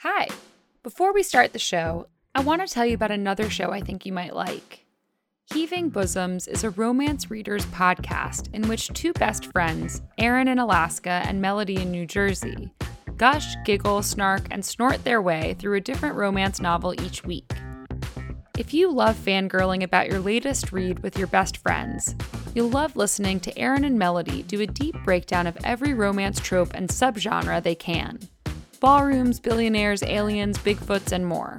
Hi. Before we start the show, I want to tell you about another show I think you might like. Heaving Bosoms is a romance readers podcast in which two best friends, Erin in Alaska and Melody in New Jersey, gush, giggle, snark, and snort their way through a different romance novel each week. If you love fangirling about your latest read with your best friends, you'll love listening to Erin and Melody do a deep breakdown of every romance trope and subgenre they can ballrooms, billionaires, aliens, Bigfoots, and more.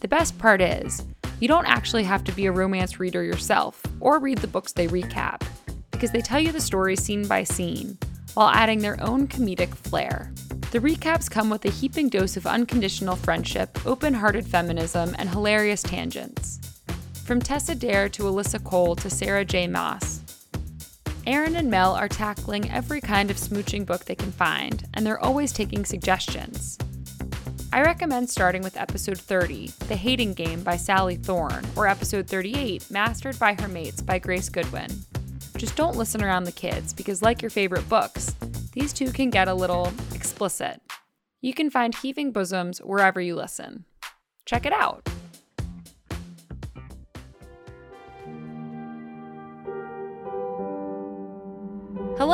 The best part is, you don't actually have to be a romance reader yourself or read the books they recap, because they tell you the story scene by scene while adding their own comedic flair. The recaps come with a heaping dose of unconditional friendship, open hearted feminism, and hilarious tangents. From Tessa Dare to Alyssa Cole to Sarah J. Maas, Erin and Mel are tackling every kind of smooching book they can find, and they're always taking suggestions. I recommend starting with episode 30, The Hating Game by Sally Thorne, or episode 38, Mastered by Her Mates by Grace Goodwin. Just don't listen around the kids, because like your favorite books, these two can get a little explicit. You can find Heaving Bosoms wherever you listen. Check it out.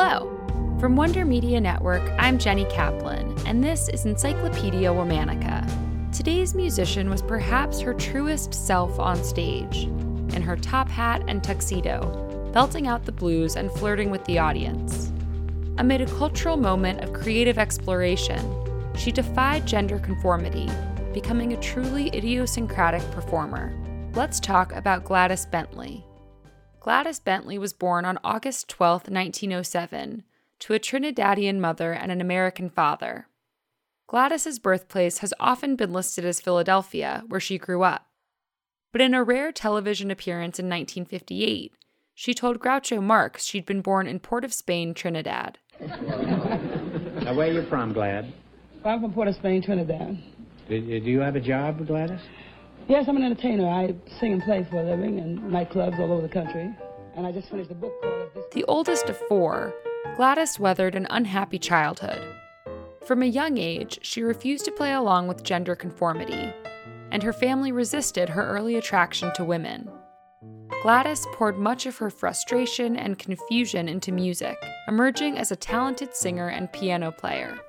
Hello. From Wonder Media Network, I'm Jenny Kaplan, and this is Encyclopedia Womannica. Today's musician was perhaps her truest self on stage, in her top hat and tuxedo, belting out the blues and flirting with the audience. Amid a cultural moment of creative exploration, she defied gender conformity, becoming a truly idiosyncratic performer. Let's talk about Gladys Bentley. Gladys Bentley was born on August 12, 1907, to a Trinidadian mother and an American father. Gladys's birthplace has often been listed as Philadelphia, where she grew up. But in a rare television appearance in 1958, she told Groucho Marx she'd been born in Port of Spain, Trinidad. Now, where are you from, Glad? I'm from Port of Spain, Trinidad. Do, do you have a job, Gladys? Yes, I'm an entertainer. I sing and play for a living in nightclubs all over the country. And I just finished a book called This The oldest of four, Gladys weathered an unhappy childhood. From a young age, she refused to play along with gender conformity, and her family resisted her early attraction to women. Gladys poured much of her frustration and confusion into music, emerging as a talented singer and piano player.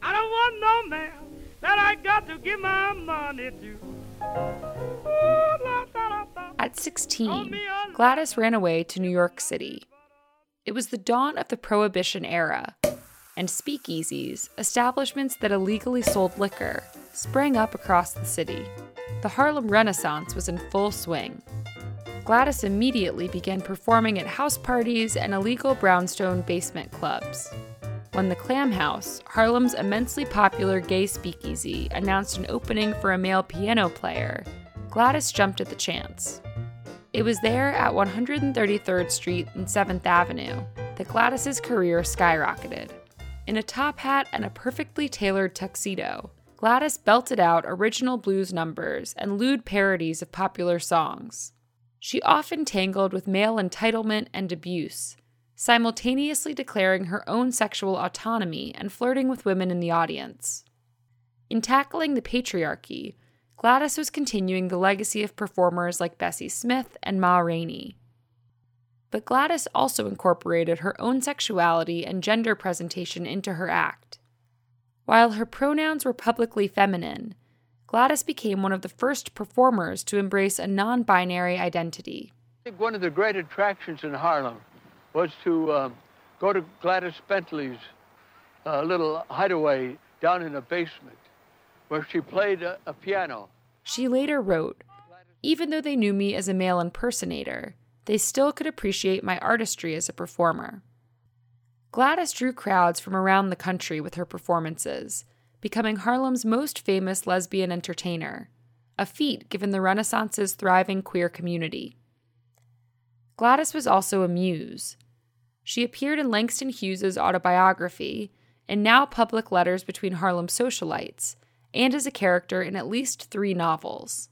I don't want no man that I got to give my money to. Ooh, la, da, da, da. At 16, Gladys ran away to New York City. It was the dawn of the Prohibition era, and speakeasies, establishments that illegally sold liquor, sprang up across the city. The Harlem Renaissance was in full swing. Gladys immediately began performing at house parties and illegal brownstone basement clubs. When the Clam House, Harlem's immensely popular gay speakeasy, announced an opening for a male piano player, Gladys jumped at the chance. It was there at 133rd Street and 7th Avenue that Gladys's career skyrocketed. In a top hat and a perfectly tailored tuxedo, Gladys belted out original blues numbers and lewd parodies of popular songs. She often tangled with male entitlement and abuse, simultaneously declaring her own sexual autonomy and flirting with women in the audience. In tackling the patriarchy, Gladys was continuing the legacy of performers like Bessie Smith and Ma Rainey. But Gladys also incorporated her own sexuality and gender presentation into her act. While her pronouns were publicly feminine, Gladys became one of the first performers to embrace a non binary identity. One of the great attractions in Harlem was to uh, go to Gladys Bentley's uh, little hideaway down in a basement where she played a, a piano. She later wrote Even though they knew me as a male impersonator, they still could appreciate my artistry as a performer. Gladys drew crowds from around the country with her performances, becoming Harlem's most famous lesbian entertainer, a feat given the Renaissance's thriving queer community. Gladys was also a muse. She appeared in Langston Hughes's autobiography and now public letters between Harlem socialites, and as a character in at least three novels.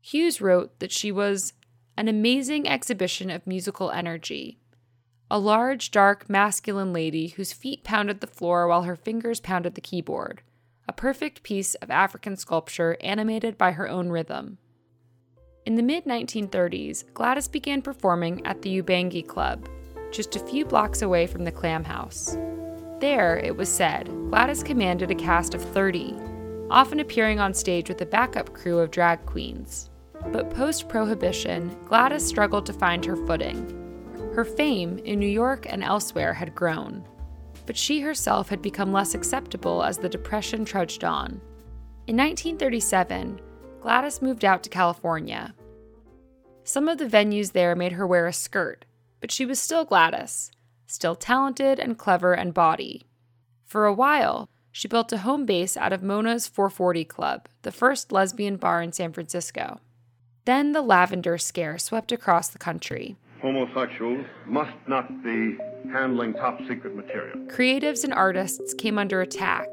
Hughes wrote that she was an amazing exhibition of musical energy, a large, dark, masculine lady whose feet pounded the floor while her fingers pounded the keyboard, a perfect piece of African sculpture animated by her own rhythm. In the mid 1930s, Gladys began performing at the Ubangi Club, just a few blocks away from the Clam House. There, it was said, Gladys commanded a cast of 30, often appearing on stage with a backup crew of drag queens. But post prohibition, Gladys struggled to find her footing. Her fame in New York and elsewhere had grown, but she herself had become less acceptable as the Depression trudged on. In 1937, Gladys moved out to California. Some of the venues there made her wear a skirt, but she was still Gladys, still talented and clever and bawdy. For a while, she built a home base out of Mona's 440 Club, the first lesbian bar in San Francisco. Then the lavender scare swept across the country. Homosexuals must not be handling top secret material. Creatives and artists came under attack.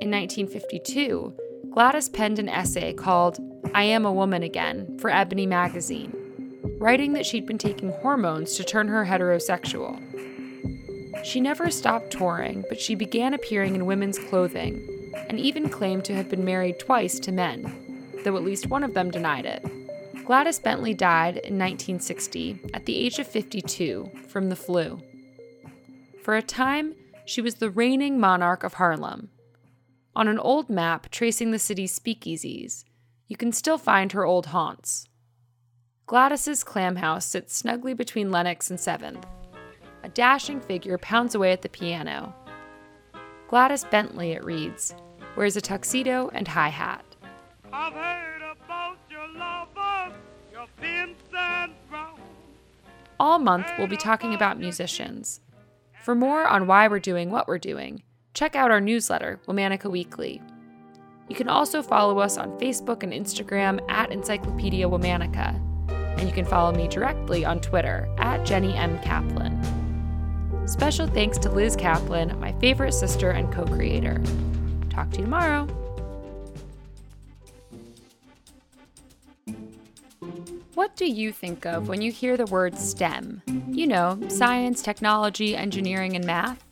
In 1952, Gladys penned an essay called I Am a Woman Again for Ebony magazine, writing that she'd been taking hormones to turn her heterosexual. She never stopped touring, but she began appearing in women's clothing and even claimed to have been married twice to men, though at least one of them denied it. Gladys Bentley died in 1960 at the age of 52 from the flu. For a time, she was the reigning monarch of Harlem on an old map tracing the city's speakeasies, you can still find her old haunts. Gladys's clam house sits snugly between Lenox and 7th. A dashing figure pounds away at the piano. Gladys Bentley, it reads, wears a tuxedo and high hat. I've heard about your lovers, your pimps and drones. All month, we'll be talking about musicians. For more on why we're doing what we're doing, check out our newsletter, Womannica Weekly. You can also follow us on Facebook and Instagram at Encyclopedia Womannica, and you can follow me directly on Twitter at Jenny M. Kaplan. Special thanks to Liz Kaplan, my favorite sister and co creator. Talk to you tomorrow. What do you think of when you hear the word STEM? You know, science, technology, engineering, and math.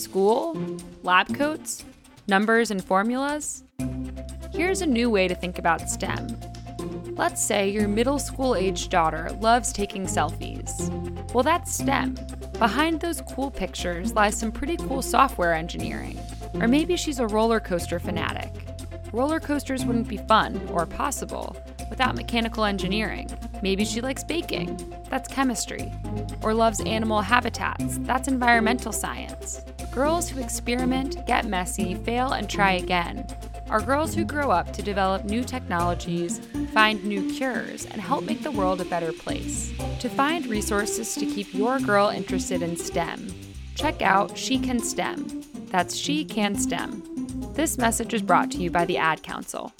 School? Lab coats? Numbers and formulas? Here's a new way to think about STEM. Let's say your middle school aged daughter loves taking selfies. Well, that's STEM. Behind those cool pictures lies some pretty cool software engineering. Or maybe she's a roller coaster fanatic. Roller coasters wouldn't be fun or possible without mechanical engineering. Maybe she likes baking. That's chemistry. Or loves animal habitats. That's environmental science. Girls who experiment, get messy, fail, and try again are girls who grow up to develop new technologies, find new cures, and help make the world a better place. To find resources to keep your girl interested in STEM, check out She Can STEM. That's She Can STEM. This message is brought to you by the Ad Council.